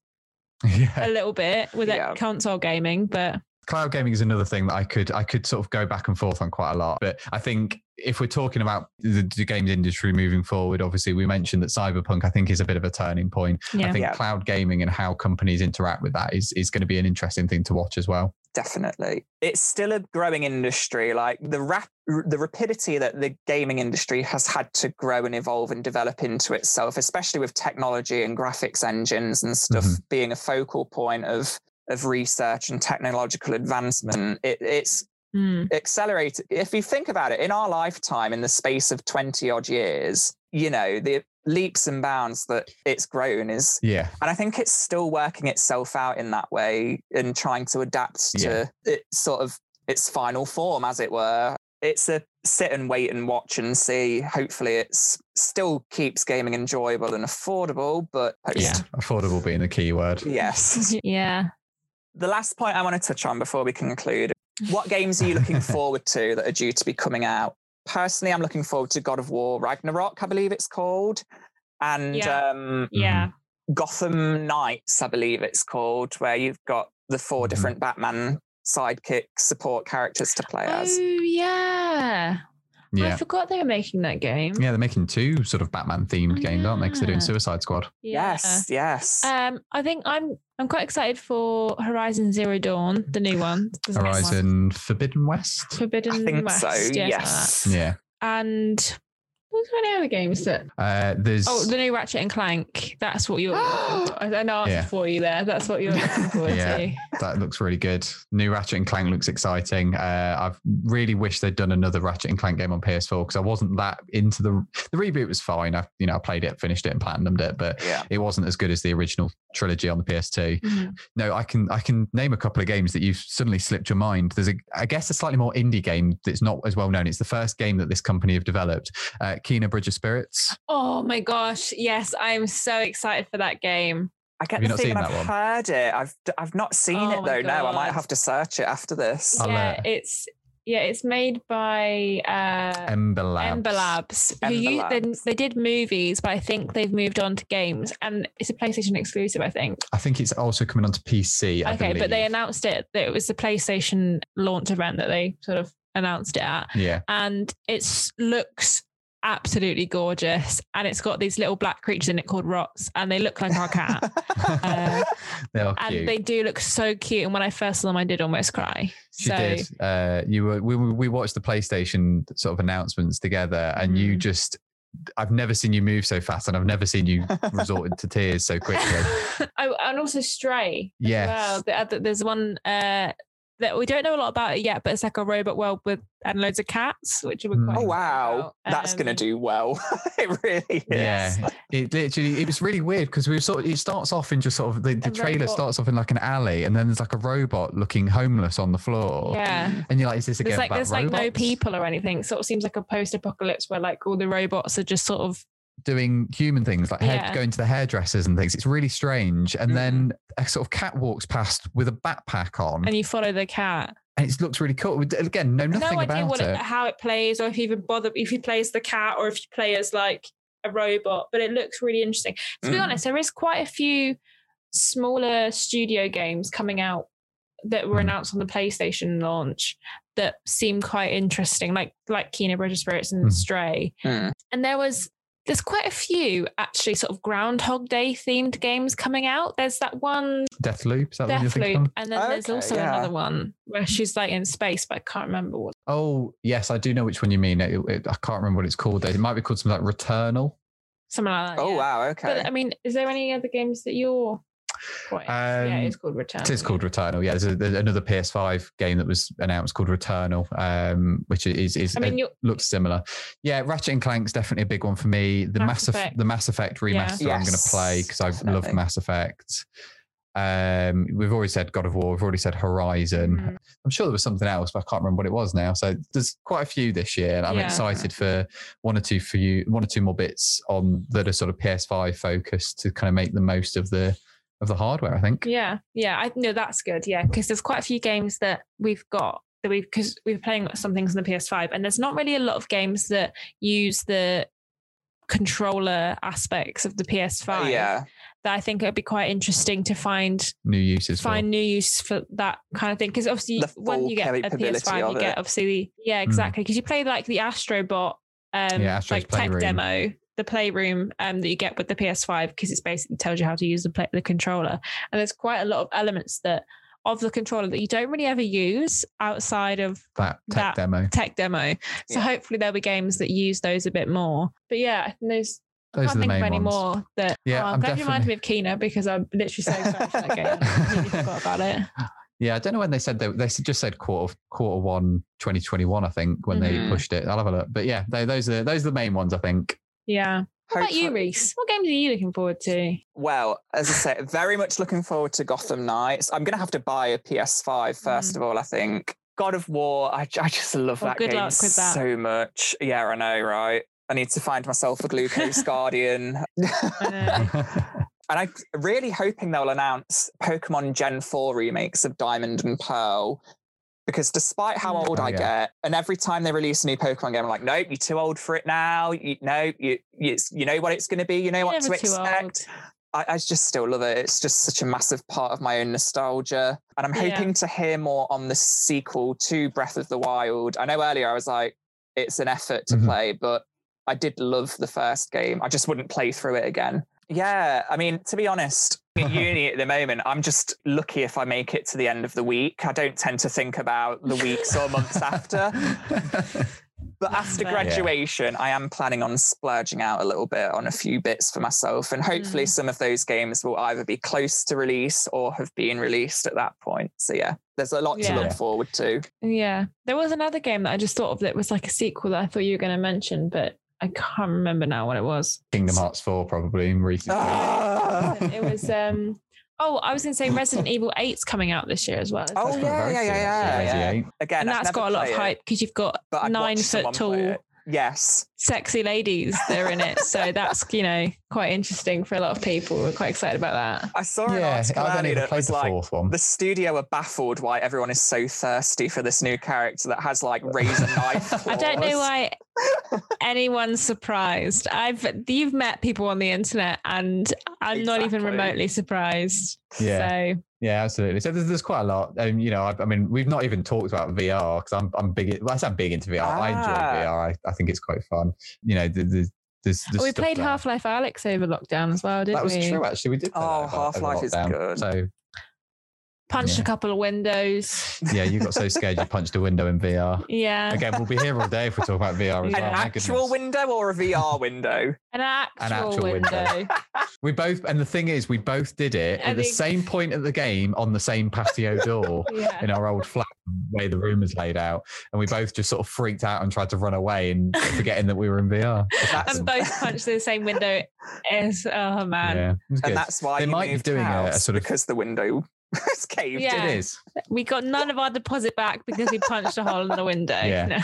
<laughs> a little bit with Yeah. that console gaming, but Cloud gaming is another thing that I could I could sort of go back and forth on quite a lot. But I think if we're talking about the, the games industry moving forward, obviously we mentioned that cyberpunk I think is a bit of a turning point. yeah. I think Yeah. cloud gaming and how companies interact with that is is going to be an interesting thing to watch as well. definitely it's still a growing industry like the rap the rapidity that the gaming industry has had to grow and evolve and develop into itself especially with technology and graphics engines and stuff Mhm. being a focal point of of research and technological advancement it, it's Mm. accelerated if you think about it in our lifetime in the space of 20 odd years you know the leaps and bounds that it's grown is Yeah, and I think it's still working itself out in that way and trying to adapt to its sort of its final form, as it were. It's a sit and wait and watch and see. Hopefully, it's still keeps gaming enjoyable and affordable. But post, yeah, affordable being the key word. yes. <laughs> yeah. The last point I want to touch on before we conclude: what <laughs> games are you looking forward to that are due to be coming out? Personally, I'm looking forward to God of War Ragnarok. I believe it's called, and Yeah. um, Yeah. Gotham Knights, I believe it's called, where you've got the 4 Mhm. different Batman sidekick support characters to play Oh, as. yeah. I forgot they were making that game. Yeah, they're making two sort of Batman themed games, aren't they? Because they're doing Suicide Squad. Yeah. Yes, yes. Um, I think I'm I'm quite excited for Horizon Zero Dawn, the new one. the one. Horizon Forbidden West. Forbidden I think West. so. yeah, something like Yes. Yeah. And what's any other games that? Uh, there's Oh, the new Ratchet and Clank. That's what you're. <gasps> I don't know Yeah. for you there. That's what you're looking forward <laughs> Yeah. to. that looks really good. New Ratchet and Clank looks exciting. Uh, I've really wished they'd done another Ratchet and Clank game on PS4 because I wasn't that into the the reboot was fine. I you know I played it, finished it, and platinumed it, but yeah. it wasn't as good as the original trilogy on the PS2. Mhm. No, I can I can name a couple of games that you've suddenly slipped your mind. There's a I guess a slightly more indie game that's not as well known. It's the first game that this company have developed. Uh, Kena Bridge of Spirits. Oh my gosh! Yes, I'm so excited for that game. I get Have you the not feeling I've one? heard it. I've I've not seen Oh it my though. No, I might have to search it after this. Yeah, uh, it's yeah, it's made by uh, Ember Labs. Ember Labs. Who Ember you, they, Labs. they did movies, but I think they've moved on to games, and it's a PlayStation exclusive. I think. I think it's also coming onto PC. I okay, but they announced it that it was the PlayStation launch event that they sort of announced it at, Yeah. and it looks absolutely gorgeous, and it's got these little black creatures in it called rots, and they look like our cat. Uh, <laughs> they are and cute. they do look so cute. And when I first saw them, I did almost cry. She so did. Uh, you were we, we watched the PlayStation sort of announcements together, and you Mhm. just I've never seen you move so fast, and I've never seen you resort to tears so quickly. <laughs> oh, and also Stray. Yes. Well, there's one. Uh, that we don't know a lot about it yet, but it's like a robot world with and loads of cats, which we're Mm. quite Oh wow, about. that's gonna Um, do well. <laughs> it really is. Yeah, it literally it was really weird because we were sort of it starts off in just sort of the, the trailer robot. starts off in like an alley and then there's like a robot looking homeless on the floor. Yeah. And you're like, is this again There's like about there's like no people or anything. It sort of seems like a post-apocalypse where like all the robots are just sort of doing human things like hair, Yeah. going to the hairdressers and things? It's really strange. And Mm. then a sort of cat walks past with a backpack on, and you follow the cat. and it looks really cool. Again, know nothing no idea about what it. it, how it plays or if you even bother if you play as the cat or if you play as like a robot, but it looks really interesting. To be Mm. honest, there is quite a few smaller studio games coming out that were Mm. announced on the PlayStation launch that seem quite interesting, like like Kena Bridge of Spirits and Mm. Stray. Mm. And there was there's quite a few actually sort of Groundhog Day themed games coming out. There's that one Deathloop, is that what you're thinking Deathloop, and then there's Okay, also yeah. another one where she's like in space, but I can't remember what. Oh, yes, I do know which one you mean. It, it- I can't remember what it's called. though. It might be called something like Returnal. Something like that. Oh yeah. wow, okay. But I mean, is there any other games that you're? Quite, yeah, Um, it's called Return. It is called Returnal. Yeah, there's, a, there's another PS5 game that was announced called Returnal, um, which is is I mean, it looks similar. Yeah, Ratchet and Clank's definitely a big one for me. The Mass Mass, Effect. the Mass Effect remaster Yeah. I'm going to play because I love. Mass Effect. Um, we've already said God of War. We've already said Horizon. Mhm. I'm sure there was something else, but I can't remember what it was now. So there's quite a few this year, and I'm Yeah. excited for one or two for you, one or two more bits on that are sort of PS5 focused to kind of make the most of the of the hardware. I think. Yeah, yeah, I know that's good. Yeah, because there's quite a few games that we've got that we've because we're playing some things on the PS5, and there's not really a lot of games that use the controller aspects of the PS5. yeah. that I think it'd be quite interesting to find New uses. for. find new use for that kind of thing. Because obviously, when you get a PS5, of you get obviously the yeah exactly because you play like the Astrobot um Yeah, Astro's like tech demo the playroom um that you get with the PS5 because it's basically tells you how to use the play, the controller and there's quite a lot of elements that of the controller that you don't really ever use outside of that tech that- demo. tech demo. So Yeah. hopefully there'll be games that use those a bit more. But yeah, I think those I Those can't are the think of main any ones. more that Yeah, oh, I'm, I'm glad you reminded me of Kena because I'm literally so excited for that game. <laughs> I completely forgot about it. Yeah, I don't know when they said they they just said quarter quarter one 2021. I think when Mhm. they pushed it. I'll have a look. But yeah, they, those are those are the main ones. I think. Yeah. What about you, Hopefully- Reese? What games are you looking forward to? Well, as I said, very much looking forward to Gotham Knights. I'm going to have to buy a PS5 first Mm. of all, I think. God of War, I, I just love Well, that good game luck with that. so much. Yeah, I know, right? I need to find myself a Glucose <laughs> Guardian. <laughs> I. And I'm really hoping they'll announce Pokemon Gen 4 remakes of Diamond and Pearl. Because despite how old Oh, I yeah. get, and every time they release a new Pokemon game, I'm like, nope, you're too old for it now. You know, you you, you know what it's going to be. You know what to expect. I, I just still love it. It's just such a massive part of my own nostalgia. And I'm Yeah. hoping to hear more on the sequel to Breath of the Wild. I know earlier I was like, it's an effort to Mhm. play, but I did love the first game. I just wouldn't play through it again. Yeah, I mean, to be honest, at uni at the moment, I'm just lucky if I make it to the end of the week. I don't tend to think about the weeks or months after. <laughs> But after fair. Yeah. graduation, I am planning on splurging out a little bit on a few bits for myself. And hopefully, Mm. some of those games will either be close to release or have been released at that point. So, yeah, there's a lot to look forward to. Yeah. There was another game that I just thought of that was like a sequel that I thought you were going to mention, but I can't remember now what it was. Kingdom Hearts 4 probably in recent. Ah! It was um oh, I was going to say Resident Evil 8's coming out this year as well. Oh, yeah, yeah, yeah, yeah, yeah. Again, and I've got a lot of hype because you've got nine foot tall it. Yes. sexy ladies, they're in it. So that's, you know, quite interesting for a lot of people. We're quite excited about that. I saw an Yeah, article I haven't earlier even that played was the like, one. the studio are baffled why everyone is so thirsty for this new character that has like razor <laughs> knife. Claws. I don't know why <laughs> anyone's surprised. I've you've met people on the internet and I'm not even remotely surprised. Yeah. So Yeah, absolutely. So there's, there's quite a lot. Um, you know, I, I mean, we've not even talked about VR because I'm I'm big. Well, I say I'm big into VR. I enjoy Ah. VR. I, I think it's quite fun. You know, the, the, there's, there's we played. Half Life Alyx over lockdown as well, didn't That was we? true. Actually, we did. Play Oh, that over- over Half-Life is good. So Punched Yeah. a couple of windows. Yeah, you got so scared you punched a window in VR. Yeah. Again, we'll be here all day if we talk about VR as An well. my actual goodness. window or a VR window? An actual, actual window. window. We both, and the thing is, we both did it I at the same point of the game on the same patio door yeah. in our old flat, the way the room is laid out, and we both just sort of freaked out and tried to run away, and forgetting that we were in VR. And both punched the same window. Is oh man. yeah, it good. and that's why They you might be doing a- a sort of- because the window <laughs> was caved. Yeah. It is. We got none of our deposit back because we punched a hole in the window. Yeah. No.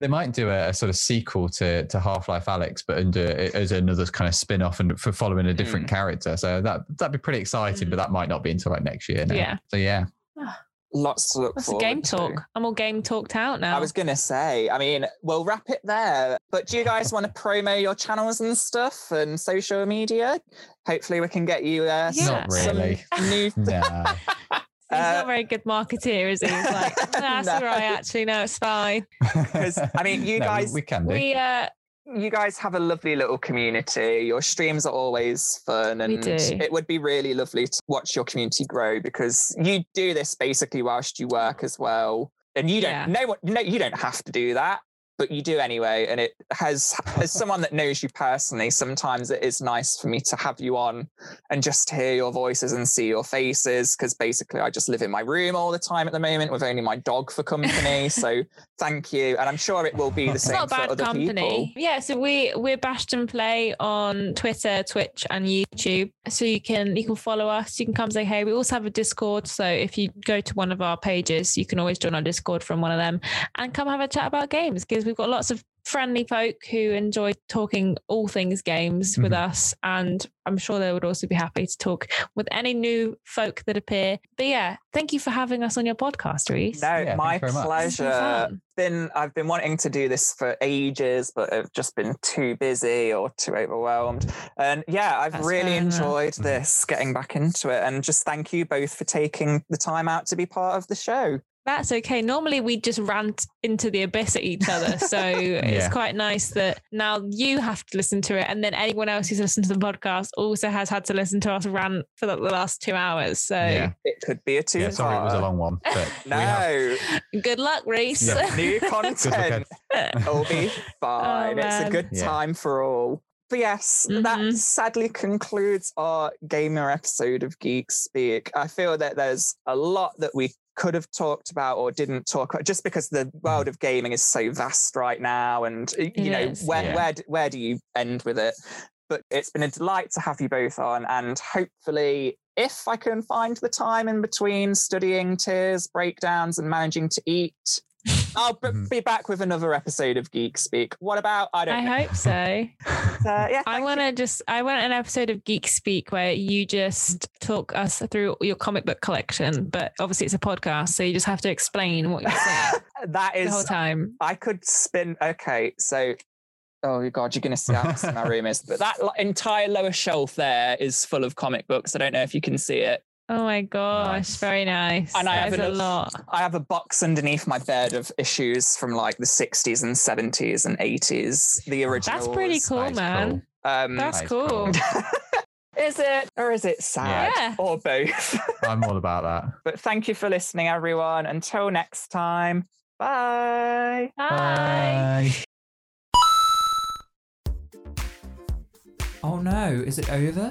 They might do a, a sort of sequel to to Half Life Alyx, but under as another kind of spin off and for following a different Hmm. character. So that that'd be pretty exciting, but that might not be until like next year. Now. Yeah. So yeah, Lots to look That's a forward game to. talk. I'm all game talked out now. I was gonna say, I mean, we'll wrap it there. But do you guys want to promo your channels and stuff and social media? Hopefully, we can get you uh, Yeah. some, Not really. some new. <laughs> no. He's Uh, not a very good marketeer, is he? He's like, that's <laughs> No. all right, actually. No, it's fine. <laughs> 'Cause, I mean, you No, we- guys- we can do. We uh you guys have a lovely little community. Your streams are always fun, and it would be really lovely to watch your community grow because you do this basically whilst you work as well. And you don't Yeah. no one no you don't have to do that, but you do anyway. And it has as someone that knows you personally, sometimes it is nice for me to have you on and just hear your voices and see your faces because basically I just live in my room all the time at the moment with only my dog for company. <laughs> so thank you, and I'm sure it will be the same not for bad other company. people. Yeah, so we we're and Play on Twitter, Twitch, and YouTube. So you can you can follow us. You can come say hey. We also have a Discord. So if you go to one of our pages, you can always join our Discord from one of them and come have a chat about games because we've got lots of friendly folk who enjoy talking all things games with Mhm. us and i'm sure they would also be happy to talk with any new folk that appear but yeah thank you for having us on your podcast reese No, Yeah, my thanks very much. It's been pleasure. Been I've been wanting to do this for ages, but I've just been too busy or too overwhelmed. And yeah, I've That's really fair enough. enjoyed Mhm. this, getting back into it. And just thank you both for taking the time out to be part of the show. That's okay. Normally we just rant into the abyss at each other. So <laughs> it's quite nice that now you have to listen to it. And then anyone else who's listened to the podcast also has had to listen to us rant for the the last two hours. So yeah, It could be a two. yeah. Sorry, it was a long one, but <laughs> we have- No, good luck, Reese. Yeah. new <laughs> content. It'll be fine. it's a good Yeah. time for all. But yes, that Mhm. sadly concludes our gamer episode of Geek Speak. I feel that there's a lot that we could have talked about or didn't talk about just because the hmm. world of gaming is so vast right now and you It know is, where yeah. where where do you end with it? But it's been a delight to have you both on and hopefully if i can find the time in between studying tears breakdowns and managing to eat i'll b- Mhm. be back with another episode of geek speak what about i don't I know hope so. <laughs> Uh, yeah I want to just, I want an episode of Geek Speak where you just talk us through your comic book collection. But obviously it's a podcast. So you just have to explain what you're saying <laughs> that is the whole time. i could spin okay so Oh god, you're going to see how messy my room is. But that entire lower shelf there is full of comic books. I don't know if you can see it. Oh my gosh. Nice. Very nice. And I That have is a lot. I have a box underneath my bed of issues from like the 60s and 70s and 80s. The original. That's pretty cool, That is man. Um, That's That is cool. cool. <laughs> is it or is it sad Yeah. or both? <laughs> I'm all about that. but thank you for listening, everyone. Until next time, bye. Bye. Oh no, is it over?